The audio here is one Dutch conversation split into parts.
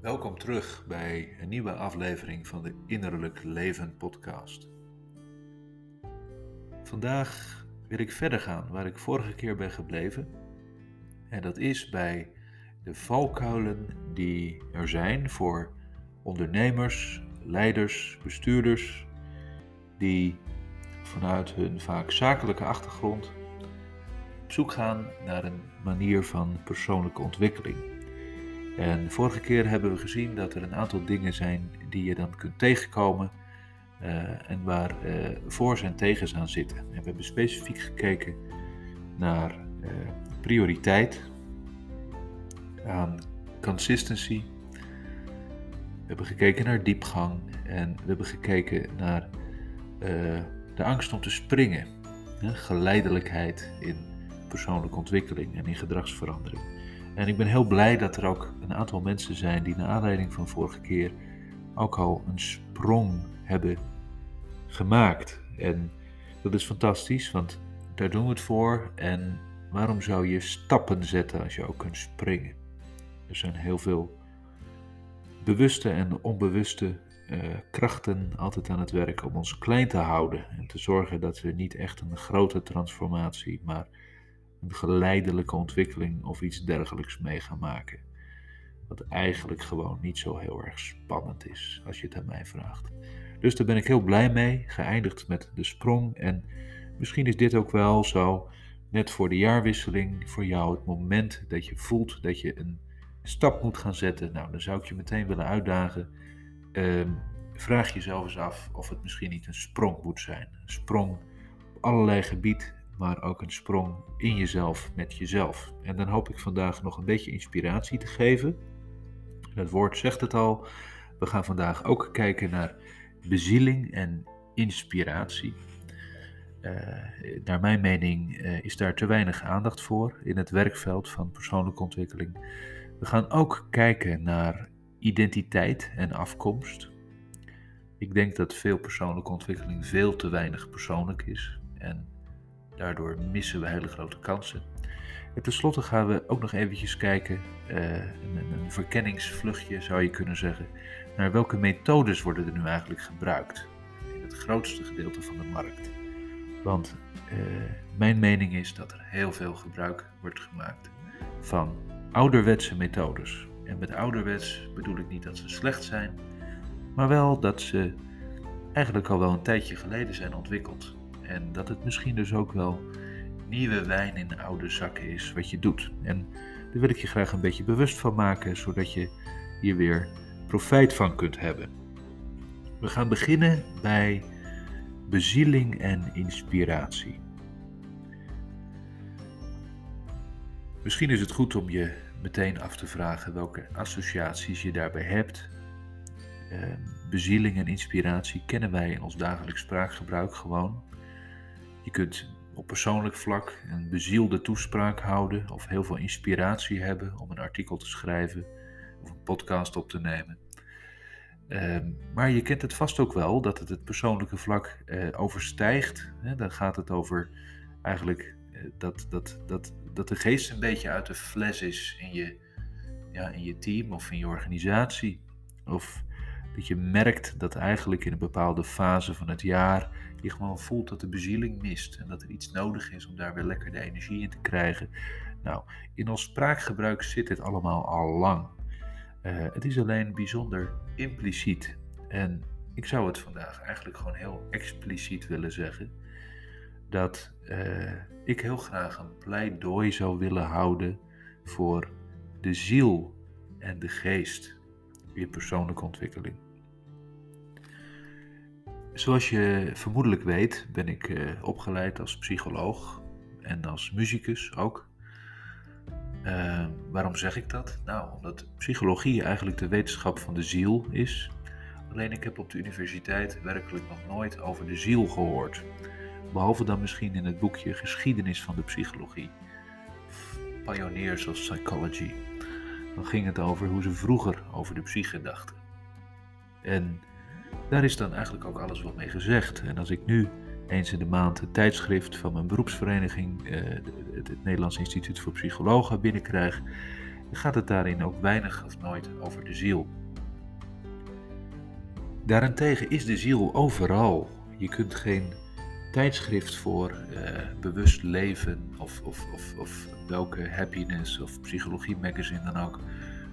Welkom terug bij een nieuwe aflevering van de Innerlijk Leven podcast. Vandaag wil ik verder gaan waar ik vorige keer ben gebleven. En dat is bij de valkuilen die er zijn voor ondernemers, leiders, bestuurders, die vanuit hun vaak zakelijke achtergrond op zoek gaan naar een manier van persoonlijke ontwikkeling. En vorige keer hebben we gezien dat er een aantal dingen zijn die je dan kunt tegenkomen uh, en waar uh, voor's en tegens aan zitten. En we hebben specifiek gekeken naar uh, prioriteit, aan consistency. We hebben gekeken naar diepgang en we hebben gekeken naar de angst om te springen, geleidelijkheid in persoonlijke ontwikkeling en in gedragsverandering. En ik ben heel blij dat er ook een aantal mensen zijn die naar aanleiding van vorige keer ook al een sprong hebben gemaakt. En dat is fantastisch, want daar doen we het voor. En waarom zou je stappen zetten als je ook kunt springen? Er zijn heel veel bewuste en onbewuste uh, krachten altijd aan het werk om ons klein te houden en te zorgen dat we niet echt een grote transformatie, maar een geleidelijke ontwikkeling of iets dergelijks mee gaan maken. Wat eigenlijk gewoon niet zo heel erg spannend is, als je het aan mij vraagt. Dus daar ben ik heel blij mee, geëindigd met de sprong. En misschien is dit ook wel zo, net voor de jaarwisseling, voor jou het moment dat je voelt dat je een stap moet gaan zetten. Nou, dan zou ik je meteen willen uitdagen. Ehm, vraag jezelf eens af of het misschien niet een sprong moet zijn. Een sprong op allerlei gebieden maar ook een sprong in jezelf met jezelf. En dan hoop ik vandaag nog een beetje inspiratie te geven. Het woord zegt het al. We gaan vandaag ook kijken naar bezieling en inspiratie. Uh, naar mijn mening uh, is daar te weinig aandacht voor in het werkveld van persoonlijke ontwikkeling. We gaan ook kijken naar identiteit en afkomst. Ik denk dat veel persoonlijke ontwikkeling veel te weinig persoonlijk is. En Daardoor missen we hele grote kansen. En tenslotte gaan we ook nog eventjes kijken, uh, een, een, verkenningsvluchtje zou je kunnen zeggen, naar welke methodes worden er nu eigenlijk gebruikt in het grootste gedeelte van de markt. Want uh, mijn mening is dat er heel veel gebruik wordt gemaakt van ouderwetse methodes. En met ouderwets bedoel ik niet dat ze slecht zijn, maar wel dat ze eigenlijk al wel een tijdje geleden zijn ontwikkeld. En dat het misschien dus ook wel nieuwe wijn in oude zakken is wat je doet. En daar wil ik je graag een beetje bewust van maken, zodat je hier weer profijt van kunt hebben. We gaan beginnen bij bezieling en inspiratie. Misschien is het goed om je meteen af te vragen welke associaties je daarbij hebt. Ehm, bezieling en inspiratie kennen wij in ons dagelijks spraakgebruik gewoon. Je kunt op persoonlijk vlak een bezielde toespraak houden of heel veel inspiratie hebben om een artikel te schrijven of een podcast op te nemen. Ehm, maar je kent het vast ook wel dat het het persoonlijke vlak uh, overstijgt. Hè? Dan gaat het over eigenlijk uh, dat, dat, dat, dat de geest een beetje uit de fles is in je, ja, in je team of in je organisatie. Of dat je merkt dat eigenlijk in een bepaalde fase van het jaar je gewoon voelt dat de bezieling mist en dat er iets nodig is om daar weer lekker de energie in te krijgen. Nou, in ons spraakgebruik zit dit allemaal al lang. Uh, het is alleen bijzonder impliciet. En ik zou het vandaag eigenlijk gewoon heel expliciet willen zeggen. Dat uh, ik heel graag een pleidooi zou willen houden voor de ziel en de geest in persoonlijke ontwikkeling. Zoals je vermoedelijk weet, ben ik uh, opgeleid als psycholoog en als muzikus ook. Uh, waarom zeg ik dat? Nou, omdat psychologie eigenlijk de wetenschap van de ziel is. Alleen ik heb op de universiteit werkelijk nog nooit over de ziel gehoord. Behalve dan misschien in het boekje Geschiedenis van de Psychologie. Pioneers of Psychology. Dan ging het over hoe ze vroeger over de psyche dachten. En daar is dan eigenlijk ook alles wat mee gezegd. En als ik nu eens in de maand het tijdschrift van mijn beroepsvereniging, eh, het, Nederlands Instituut voor Psychologen, binnenkrijg. gaat het daarin ook weinig of nooit over de ziel. Daarentegen is de ziel overal. Je kunt geen tijdschrift voor uh, bewust leven of, of, of, of, welke happiness of psychologie magazine dan ook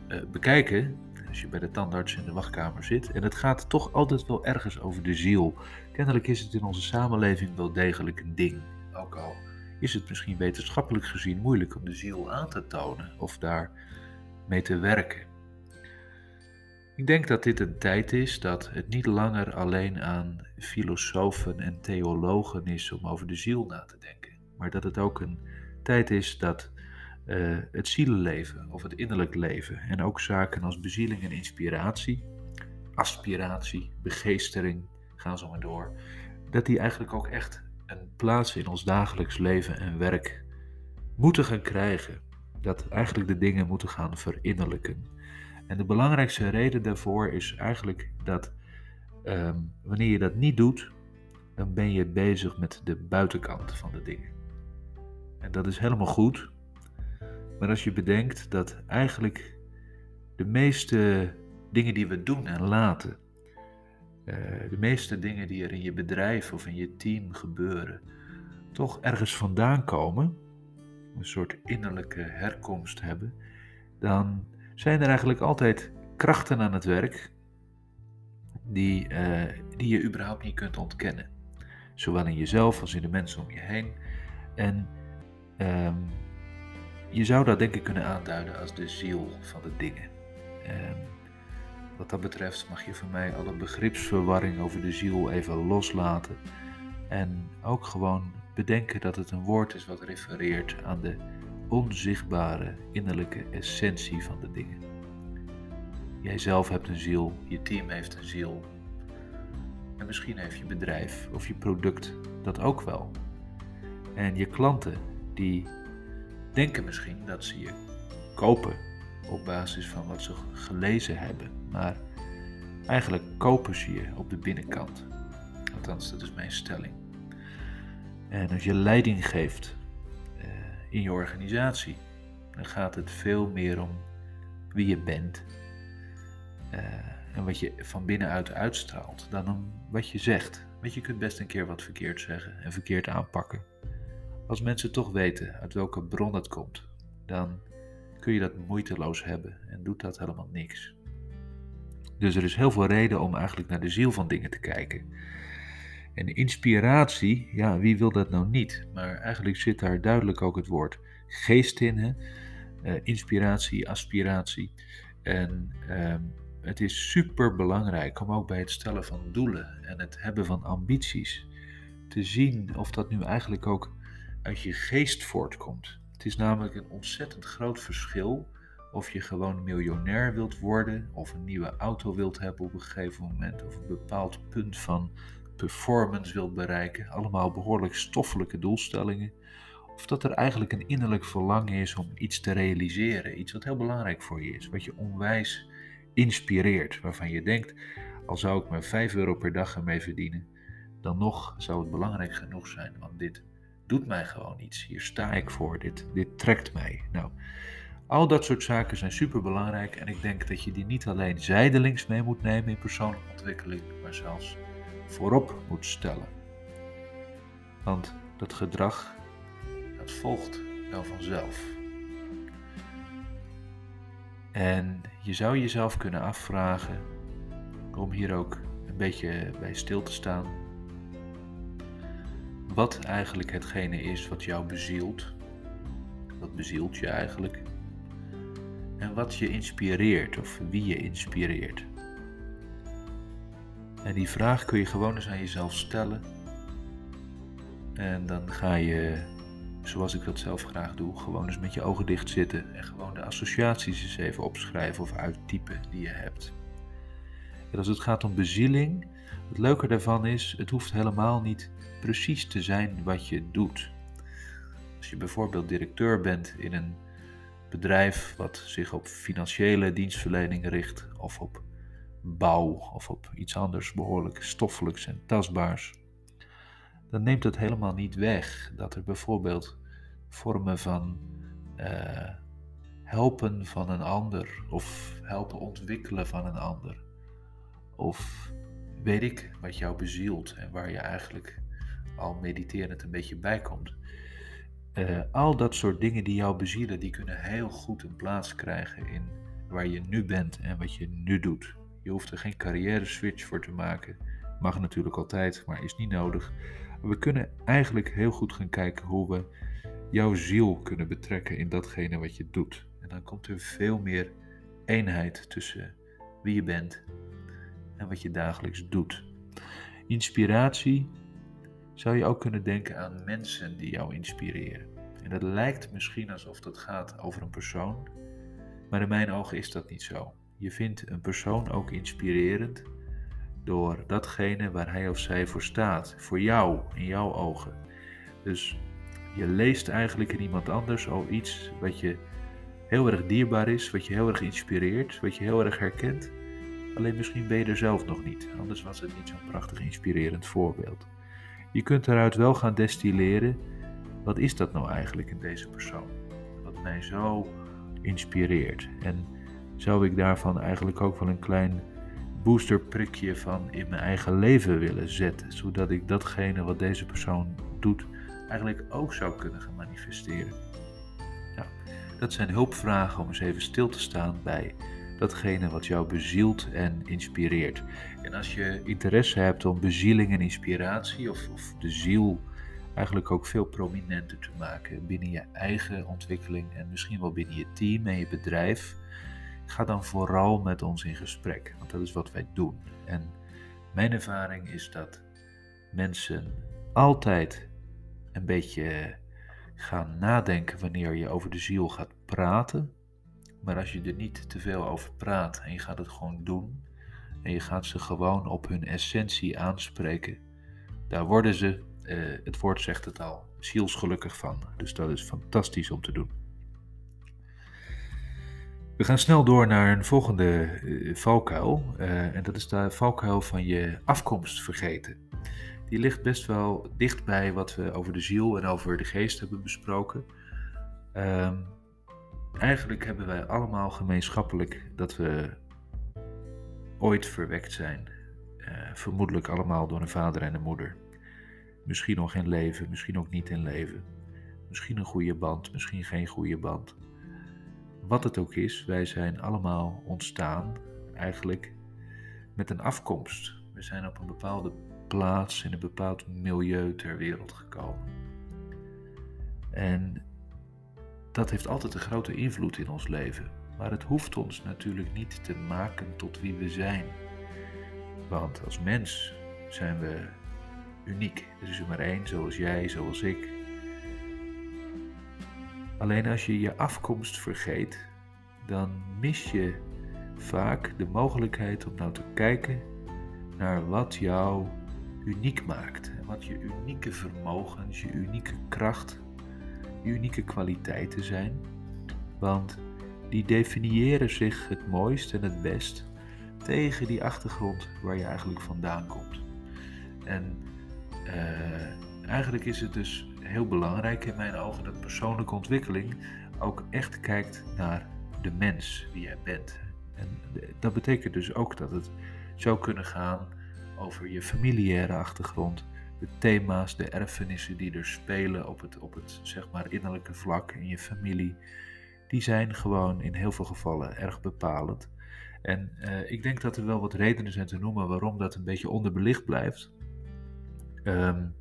uh, bekijken. Als je bij de tandarts in de wachtkamer zit. En het gaat toch altijd wel ergens over de ziel. Kennelijk is het in onze samenleving wel degelijk een ding. Ook al is het misschien wetenschappelijk gezien moeilijk om de ziel aan te tonen of daar mee te werken. Ik denk dat dit een tijd is dat het niet langer alleen aan filosofen en theologen is om over de ziel na te denken, maar dat het ook een tijd is dat uh, het zielenleven of het innerlijk leven en ook zaken als bezieling en inspiratie, aspiratie, begeestering, gaan zo maar door, dat die eigenlijk ook echt een plaats in ons dagelijks leven en werk moeten gaan krijgen. Dat eigenlijk de dingen moeten gaan verinnerlijken. En de belangrijkste reden daarvoor is eigenlijk dat ehm, wanneer je dat niet doet, dan ben je bezig met de buitenkant van de dingen. En dat is helemaal goed. Maar als je bedenkt dat eigenlijk de meeste dingen die we doen en laten, eh, de meeste dingen die er in je bedrijf of in je team gebeuren, toch ergens vandaan komen, een soort innerlijke herkomst hebben, dan zijn er eigenlijk altijd krachten aan het werk die, uh, die je überhaupt niet kunt ontkennen. Zowel in jezelf als in de mensen om je heen. En um, je zou dat denk ik kunnen aanduiden als de ziel van de dingen. Wat dat betreft mag je van mij alle begripsverwarring over de ziel even loslaten. En ook gewoon bedenken dat het een woord is wat refereert aan de onzichtbare innerlijke essentie van de dingen. Jij zelf hebt een ziel, je team heeft een ziel. En misschien heeft je bedrijf of je product dat ook wel. En je klanten die denken misschien dat ze je kopen op basis van wat ze gelezen hebben. Maar eigenlijk kopen ze je op de binnenkant. Althans, dat is mijn stelling. En als je leiding geeft in je organisatie. Dan gaat het veel meer om wie je bent uh, en wat je van binnenuit uitstraalt dan om wat je zegt. Want je kunt best een keer wat verkeerd zeggen en verkeerd aanpakken. Als mensen toch weten uit welke bron het komt, dan kun je dat moeiteloos hebben en doet dat helemaal niks. Dus er is heel veel reden om eigenlijk naar de ziel van dingen te kijken. En inspiratie, ja, wie wil dat nou niet? Maar eigenlijk zit daar duidelijk ook het woord geest in. Hè? Uh, inspiratie, aspiratie. En uh, het is super belangrijk om ook bij het stellen van doelen en het hebben van ambities te zien of dat nu eigenlijk ook uit je geest voortkomt. Het is namelijk een ontzettend groot verschil of je gewoon miljonair wilt worden of een nieuwe auto wilt hebben op een gegeven moment of een bepaald punt van performance wilt bereiken, allemaal behoorlijk stoffelijke doelstellingen, of dat er eigenlijk een innerlijk verlangen is om iets te realiseren, iets wat heel belangrijk voor je is, wat je onwijs inspireert, waarvan je denkt, al zou ik maar 5 euro per dag ermee verdienen, dan nog zou het belangrijk genoeg zijn, want dit doet mij gewoon iets. Hier sta ik voor, dit, dit trekt mij. Nou, al dat soort zaken zijn super belangrijk en ik denk dat je die niet alleen zijdelings mee moet nemen in persoonlijke ontwikkeling, maar zelfs voorop moet stellen. Want dat gedrag, dat volgt wel vanzelf. En je zou jezelf kunnen afvragen, om hier ook een beetje bij stil te staan, wat eigenlijk hetgene is wat jou bezielt. Wat bezielt je eigenlijk? En wat je inspireert of wie je inspireert. En die vraag kun je gewoon eens aan jezelf stellen. En dan ga je, zoals ik dat zelf graag doe, gewoon eens met je ogen dicht zitten en gewoon de associaties eens even opschrijven of uittypen die je hebt. En als het gaat om bezieling, het leuke daarvan is, het hoeft helemaal niet precies te zijn wat je doet. Als je bijvoorbeeld directeur bent in een bedrijf wat zich op financiële dienstverlening richt of op bouw of op iets anders behoorlijk stoffelijks en tastbaars, dan neemt het helemaal niet weg dat er bijvoorbeeld vormen van uh, helpen van een ander of helpen ontwikkelen van een ander. Of weet ik wat jou bezielt en waar je eigenlijk al mediterend een beetje bij komt. Eh, al dat soort dingen die jou bezielen, die kunnen heel goed een plaats krijgen in waar je nu bent en wat je nu doet. Je hoeft er geen carrière switch voor te maken. Mag natuurlijk altijd, maar is niet nodig. We kunnen eigenlijk heel goed gaan kijken hoe we jouw ziel kunnen betrekken in datgene wat je doet. En dan komt er veel meer eenheid tussen wie je bent en wat je dagelijks doet. Inspiratie zou je ook kunnen denken aan mensen die jou inspireren. En het lijkt misschien alsof dat gaat over een persoon, maar in mijn ogen is dat niet zo. Je vindt een persoon ook inspirerend door datgene waar hij of zij voor staat, voor jou, in jouw ogen. Dus je leest eigenlijk in iemand anders al iets wat je heel erg dierbaar is, wat je heel erg inspireert, wat je heel erg herkent. Alleen misschien ben je er zelf nog niet, anders was het niet zo'n prachtig inspirerend voorbeeld. Je kunt eruit wel gaan destilleren, wat is dat nou eigenlijk in deze persoon? Wat mij zo inspireert. En zou ik daarvan eigenlijk ook wel een klein boosterprikje van in mijn eigen leven willen zetten, zodat ik datgene wat deze persoon doet eigenlijk ook zou kunnen gaan manifesteren. Nou, dat zijn hulpvragen om eens even stil te staan bij datgene wat jou bezielt en inspireert. En als je interesse hebt om bezieling en inspiratie of, of de ziel eigenlijk ook veel prominenter te maken binnen je eigen ontwikkeling en misschien wel binnen je team en je bedrijf, ga dan vooral met ons in gesprek, want dat is wat wij doen. En mijn ervaring is dat mensen altijd een beetje gaan nadenken wanneer je over de ziel gaat praten. Maar als je er niet te veel over praat en je gaat het gewoon doen en je gaat ze gewoon op hun essentie aanspreken, daar worden ze, eh, het woord zegt het al, zielsgelukkig van. Dus dat is fantastisch om te doen. We gaan snel door naar een volgende uh, valkuil. Uh, en dat is de valkuil van je afkomst vergeten die ligt best wel dicht bij wat we over de ziel en over de geest hebben besproken. Um, eigenlijk hebben wij allemaal gemeenschappelijk dat we ooit verwekt zijn. Uh, vermoedelijk allemaal door een vader en een moeder. Misschien nog in leven, misschien ook niet in leven. Misschien een goede band, misschien geen goede band. Wat het ook is, wij zijn allemaal ontstaan eigenlijk met een afkomst. We zijn op een bepaalde plaats in een bepaald milieu ter wereld gekomen. En dat heeft altijd een grote invloed in ons leven. Maar het hoeft ons natuurlijk niet te maken tot wie we zijn. Want als mens zijn we uniek. Er is er maar één, zoals jij, zoals ik. Alleen als je je afkomst vergeet, dan mis je vaak de mogelijkheid om nou te kijken naar wat jou uniek maakt. En wat je unieke vermogens, je unieke kracht, unieke kwaliteiten zijn. Want die definiëren zich het mooist en het best tegen die achtergrond waar je eigenlijk vandaan komt. En uh, eigenlijk is het dus heel belangrijk in mijn ogen dat persoonlijke ontwikkeling ook echt kijkt naar de mens wie jij bent. En dat betekent dus ook dat het zou kunnen gaan over je familiaire achtergrond, de thema's, de erfenissen die er spelen op het, op het zeg maar innerlijke vlak in je familie, die zijn gewoon in heel veel gevallen erg bepalend. En uh, ik denk dat er wel wat redenen zijn te noemen waarom dat een beetje onderbelicht blijft. Um,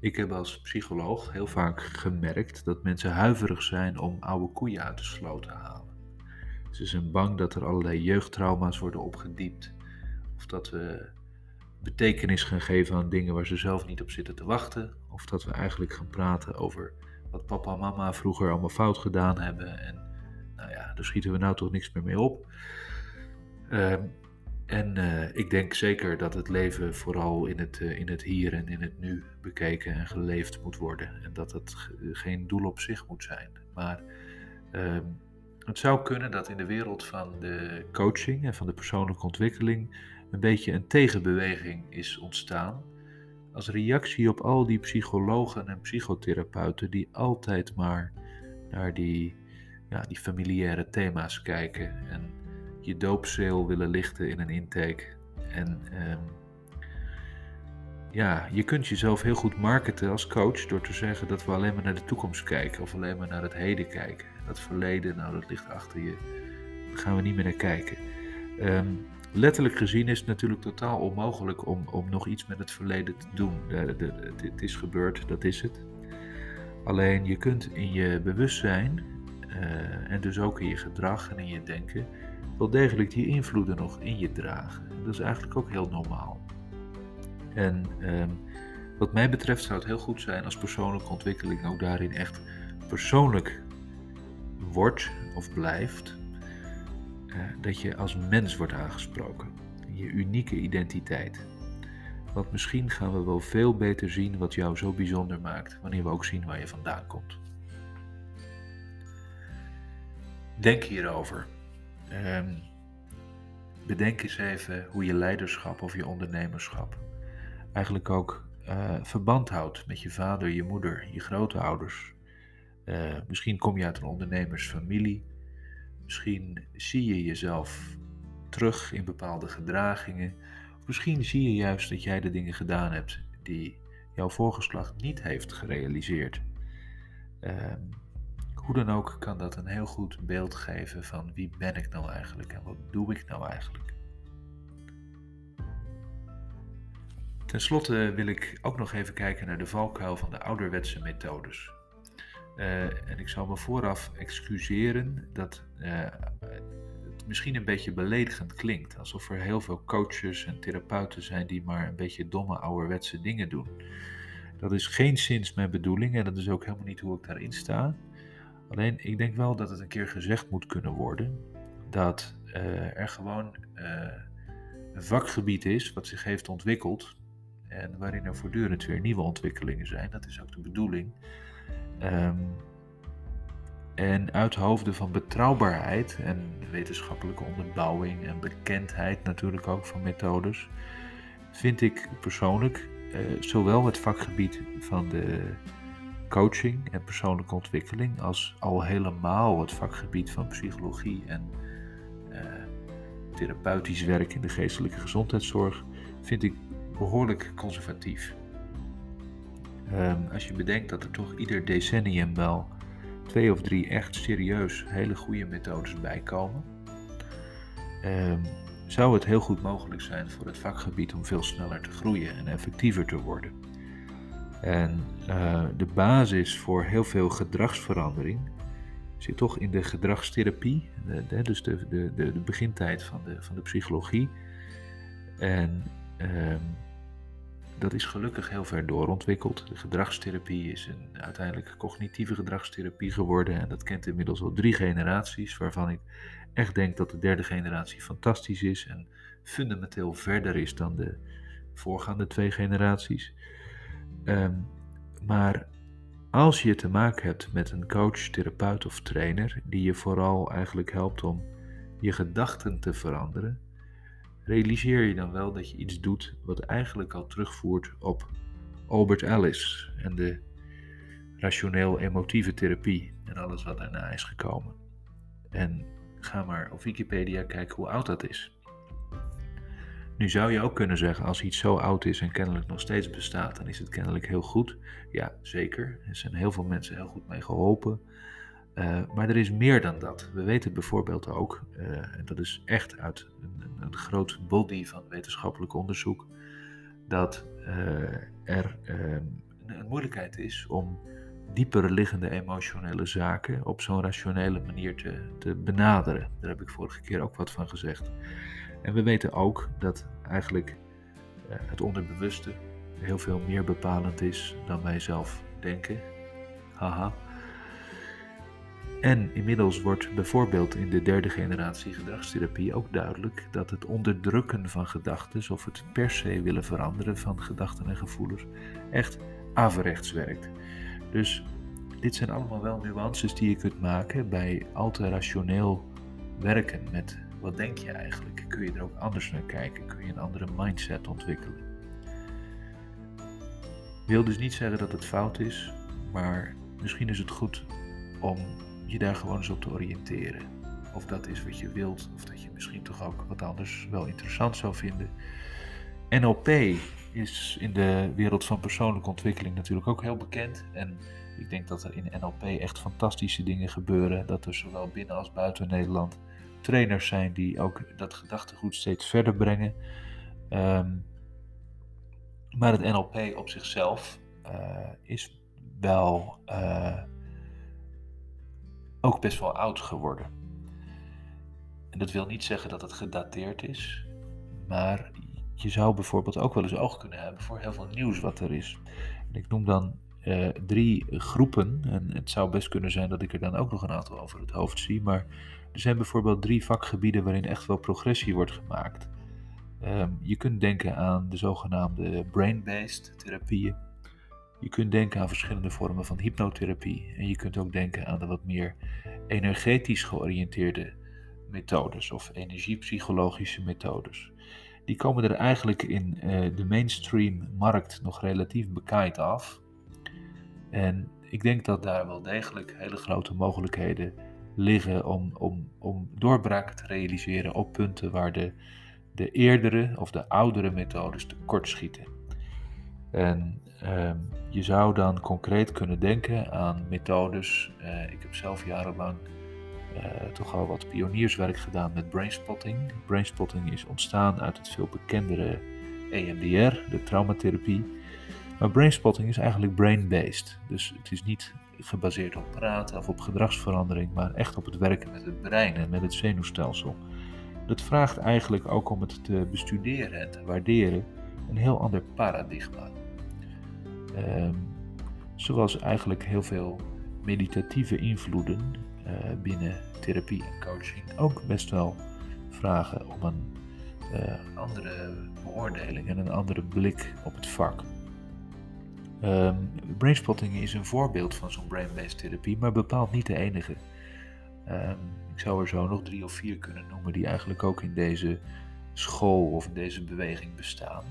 ik heb als psycholoog heel vaak gemerkt dat mensen huiverig zijn om oude koeien uit de sloot te halen. Ze zijn bang dat er allerlei jeugdtrauma's worden opgediept. Of dat we betekenis gaan geven aan dingen waar ze zelf niet op zitten te wachten. Of dat we eigenlijk gaan praten over wat papa en mama vroeger allemaal fout gedaan hebben. En nou ja, daar schieten we nou toch niks meer mee op. Ehm, en uh, ik denk zeker dat het leven vooral in het, uh, in het hier en in het nu bekeken en geleefd moet worden. En dat het geen doel op zich moet zijn. Maar uh, het zou kunnen dat in de wereld van de coaching en van de persoonlijke ontwikkeling een beetje een tegenbeweging is ontstaan. Als reactie op al die psychologen en psychotherapeuten die altijd maar naar die ja, die familiaire thema's kijken en je doopzeel willen lichten in een intake. En ehm, ja, je kunt jezelf heel goed marketen als coach door te zeggen dat we alleen maar naar de toekomst kijken of alleen maar naar het heden kijken. Dat verleden, nou dat ligt achter je, daar gaan we niet meer naar kijken. Ehm, letterlijk gezien is het natuurlijk totaal onmogelijk om, om nog iets met het verleden te doen. het is gebeurd, dat is het. Alleen je kunt in je bewustzijn uh, en dus ook in je gedrag en in je denken wel degelijk die invloeden nog in je dragen. Dat is eigenlijk ook heel normaal. En um, wat mij betreft zou het heel goed zijn als persoonlijke ontwikkeling ook daarin echt persoonlijk wordt of blijft. Uh, dat je als mens wordt aangesproken. Je unieke identiteit. Want misschien gaan we wel veel beter zien wat jou zo bijzonder maakt wanneer we ook zien waar je vandaan komt. Denk hierover. Um, bedenk eens even hoe je leiderschap of je ondernemerschap eigenlijk ook uh, verband houdt met je vader, je moeder, je grootouders. Uh, misschien kom je uit een ondernemersfamilie. Misschien zie je jezelf terug in bepaalde gedragingen. Misschien zie je juist dat jij de dingen gedaan hebt die jouw voorgeslacht niet heeft gerealiseerd. Uh, hoe dan ook kan dat een heel goed beeld geven van wie ben ik nou eigenlijk en wat doe ik nou eigenlijk. Ten slotte wil ik ook nog even kijken naar de valkuil van de ouderwetse methodes. Uh, en ik zal me vooraf excuseren dat uh, het misschien een beetje beledigend klinkt. Alsof er heel veel coaches en therapeuten zijn die maar een beetje domme ouderwetse dingen doen. Dat is geen sinds mijn bedoeling en dat is ook helemaal niet hoe ik daarin sta. Alleen ik denk wel dat het een keer gezegd moet kunnen worden dat uh, er gewoon een vakgebied is wat zich heeft ontwikkeld en waarin er voortdurend weer nieuwe ontwikkelingen zijn. Dat is ook de bedoeling. Um, en uit hoofden van betrouwbaarheid en wetenschappelijke onderbouwing en bekendheid natuurlijk ook van methodes, vind ik persoonlijk uh, zowel het vakgebied van de coaching en persoonlijke ontwikkeling als al helemaal het vakgebied van psychologie en uh, therapeutisch werk in de geestelijke gezondheidszorg, vind ik behoorlijk conservatief. Um, als je bedenkt dat er toch ieder decennium wel twee of drie echt serieus hele goede methodes bijkomen, um, zou het heel goed mogelijk zijn voor het vakgebied om veel sneller te groeien en effectiever te worden. En uh, de basis voor heel veel gedragsverandering zit toch in de gedragstherapie, dus de, de, de, begintijd van de, van de psychologie. En um, dat is gelukkig heel ver doorontwikkeld. De gedragstherapie is een uiteindelijk cognitieve gedragstherapie geworden. En dat kent inmiddels al drie generaties, waarvan ik echt denk dat de derde generatie fantastisch is en fundamenteel verder is dan de voorgaande twee generaties. Um, maar als je te maken hebt met een coach, therapeut of trainer die je vooral eigenlijk helpt om je gedachten te veranderen, realiseer je dan wel dat je iets doet wat eigenlijk al terugvoert op Albert Ellis en de rationeel-emotieve therapie en alles wat daarna is gekomen. En ga maar op Wikipedia kijken hoe oud dat is. Nu zou je ook kunnen zeggen, als iets zo oud is en kennelijk nog steeds bestaat, dan is het kennelijk heel goed. Ja, zeker. Er zijn heel veel mensen heel goed mee geholpen. Uh, maar er is meer dan dat. We weten bijvoorbeeld ook, uh, en dat is echt uit een, een, groot body van wetenschappelijk onderzoek, dat uh, er ehm, een moeilijkheid is om dieper liggende emotionele zaken op zo'n rationele manier te, te benaderen. Daar heb ik vorige keer ook wat van gezegd. En we weten ook dat eigenlijk het onderbewuste heel veel meer bepalend is dan wij zelf denken. Haha. En inmiddels wordt bijvoorbeeld in de derde generatie gedragstherapie ook duidelijk dat het onderdrukken van gedachten of het per se willen veranderen van gedachten en gevoelens echt averechts werkt. Dus dit zijn allemaal wel nuances die je kunt maken bij al te rationeel werken met wat denk je eigenlijk? Kun je er ook anders naar kijken? Kun je een andere mindset ontwikkelen? Ik wil dus niet zeggen dat het fout is, maar misschien is het goed om je daar gewoon eens op te oriënteren. Of dat is wat je wilt, of dat je misschien toch ook wat anders wel interessant zou vinden. NLP is in de wereld van persoonlijke ontwikkeling natuurlijk ook heel bekend. En ik denk dat er in NLP echt fantastische dingen gebeuren. Dat er zowel binnen als buiten Nederland trainers zijn die ook dat gedachtegoed steeds verder brengen. Ehm, maar het NLP op zichzelf uh, is wel uh, ook best wel oud geworden. En dat wil niet zeggen dat het gedateerd is, maar je zou bijvoorbeeld ook wel eens oog kunnen hebben voor heel veel nieuws wat er is. En ik noem dan uh, drie groepen, en het zou best kunnen zijn dat ik er dan ook nog een aantal over het hoofd zie, maar er zijn bijvoorbeeld drie vakgebieden waarin echt wel progressie wordt gemaakt. Um, je kunt denken aan de zogenaamde brain-based therapieën. Je kunt denken aan verschillende vormen van hypnotherapie. En je kunt ook denken aan de wat meer energetisch georiënteerde methodes of energiepsychologische methodes. Die komen er eigenlijk in uh, de mainstream markt nog relatief bekaaid af. En ik denk dat daar wel degelijk hele grote mogelijkheden liggen om, om, om doorbraken te realiseren op punten waar de, de eerdere of de oudere methodes tekortschieten. En uh, je zou dan concreet kunnen denken aan methodes. Uh, ik heb zelf jarenlang uh, toch al wat pionierswerk gedaan met brainspotting. Brainspotting is ontstaan uit het veel bekendere EMDR, de traumatherapie. Maar brainspotting is eigenlijk brain-based. Dus het is niet gebaseerd op praten of op gedragsverandering, maar echt op het werken met het brein en met het zenuwstelsel. Dat vraagt eigenlijk ook om het te bestuderen en te waarderen een heel ander paradigma. Um, zoals eigenlijk heel veel meditatieve invloeden uh, binnen therapie en coaching ook best wel vragen om een uh, andere beoordeling en een andere blik op het vak. Um, brainspotting is een voorbeeld van zo'n brain-based therapie, maar bepaald niet de enige. Um, ik zou er zo nog drie of vier kunnen noemen die eigenlijk ook in deze school of in deze beweging bestaan.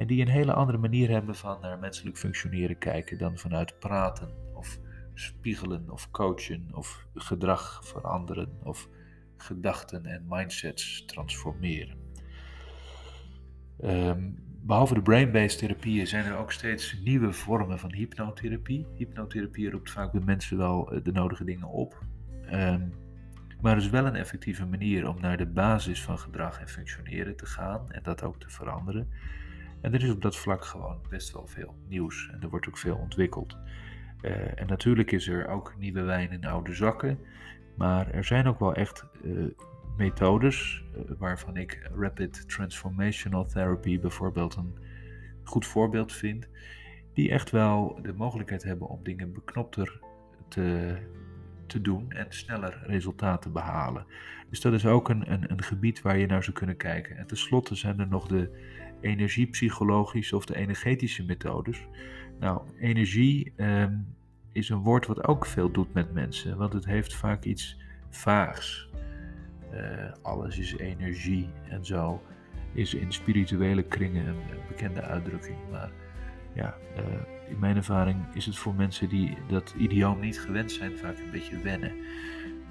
En die een hele andere manier hebben van naar menselijk functioneren kijken dan vanuit praten of spiegelen of coachen of gedrag veranderen of gedachten en mindsets transformeren. Um, behalve de brain-based therapieën zijn er ook steeds nieuwe vormen van hypnotherapie. Hypnotherapie roept vaak bij mensen wel eh, de nodige dingen op. Um, maar het is wel een effectieve manier om naar de basis van gedrag en functioneren te gaan en dat ook te veranderen. En er is op dat vlak gewoon best wel veel nieuws en er wordt ook veel ontwikkeld. Uh, en natuurlijk is er ook nieuwe wijn in oude zakken, maar er zijn ook wel echt uh, methodes, uh, waarvan ik Rapid Transformational Therapy bijvoorbeeld een goed voorbeeld vind, die echt wel de mogelijkheid hebben om dingen beknopter te, te doen en sneller resultaten behalen. Dus dat is ook een, een, een gebied waar je naar zou kunnen kijken. En tenslotte zijn er nog de energiepsychologische of de energetische methodes. Nou, energie um, is een woord wat ook veel doet met mensen, want het heeft vaak iets vaags. Uh, alles is energie en zo is in spirituele kringen een, bekende uitdrukking. Maar ja, uh, in mijn ervaring is het voor mensen die dat idioom niet gewend zijn vaak een beetje wennen.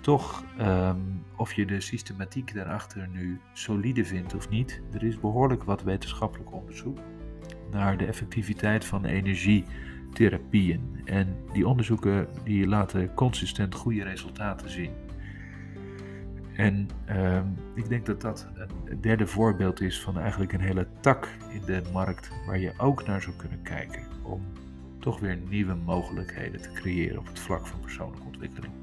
Toch, um, of je de systematiek daarachter nu solide vindt of niet, er is behoorlijk wat wetenschappelijk onderzoek naar de effectiviteit van energietherapieën. En die onderzoeken die laten consistent goede resultaten zien. En uh, ik denk dat dat een derde voorbeeld is van eigenlijk een hele tak in de markt waar je ook naar zou kunnen kijken om toch weer nieuwe mogelijkheden te creëren op het vlak van persoonlijke ontwikkeling.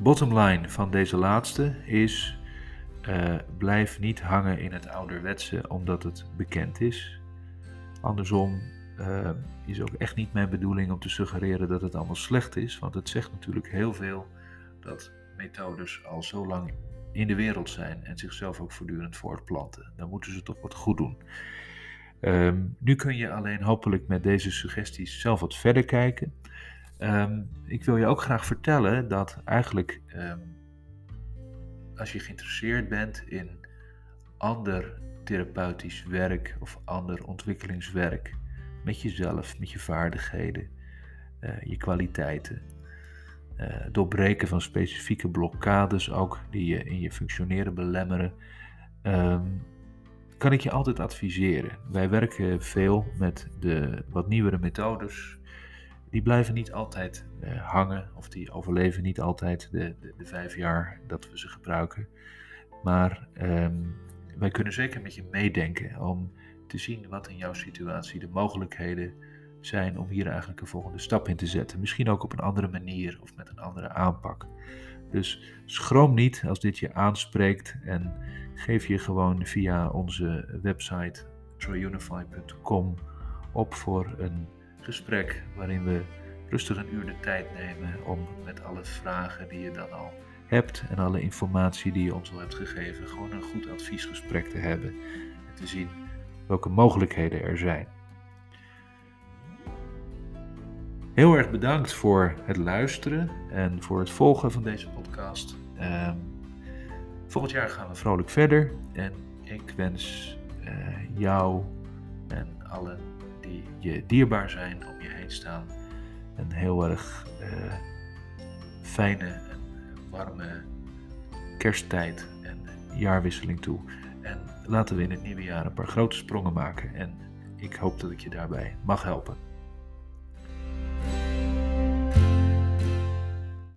Bottom line van deze laatste is: uh, blijf niet hangen in het ouderwetse omdat het bekend is. Andersom uh, is ook echt niet mijn bedoeling om te suggereren dat het allemaal slecht is, want het zegt natuurlijk heel veel dat methodes al zo lang in de wereld zijn en zichzelf ook voortdurend voortplanten. Dan moeten ze toch wat goed doen. Um, nu kun je alleen hopelijk met deze suggesties zelf wat verder kijken. Um, ik wil je ook graag vertellen dat eigenlijk um, als je geïnteresseerd bent in ander therapeutisch werk of ander ontwikkelingswerk met jezelf, met je vaardigheden, uh, je kwaliteiten, uh, doorbreken van specifieke blokkades ook die je in je functioneren belemmeren, ehm, kan ik je altijd adviseren. Wij werken veel met de wat nieuwere methodes. Die blijven niet altijd uh, hangen of die overleven niet altijd de, de, de, vijf jaar dat we ze gebruiken. Maar um, wij kunnen zeker met je meedenken om te zien wat in jouw situatie de mogelijkheden zijn om hier eigenlijk een volgende stap in te zetten. Misschien ook op een andere manier of met een andere aanpak. Dus schroom niet als dit je aanspreekt en geef je gewoon via onze website troyunify.com op voor een gesprek waarin we rustig een uur de tijd nemen om met alle vragen die je dan al hebt en alle informatie die je ons al hebt gegeven, gewoon een goed adviesgesprek te hebben en te zien welke mogelijkheden er zijn. Heel erg bedankt voor het luisteren en voor het volgen van deze podcast. Um, volgend jaar gaan we vrolijk verder en ik wens uh, jou en allen die je dierbaar zijn om je heen staan een heel erg uh, fijne en warme kersttijd en jaarwisseling toe. En laten we in het nieuwe jaar een paar grote sprongen maken. En ik hoop dat ik je daarbij mag helpen.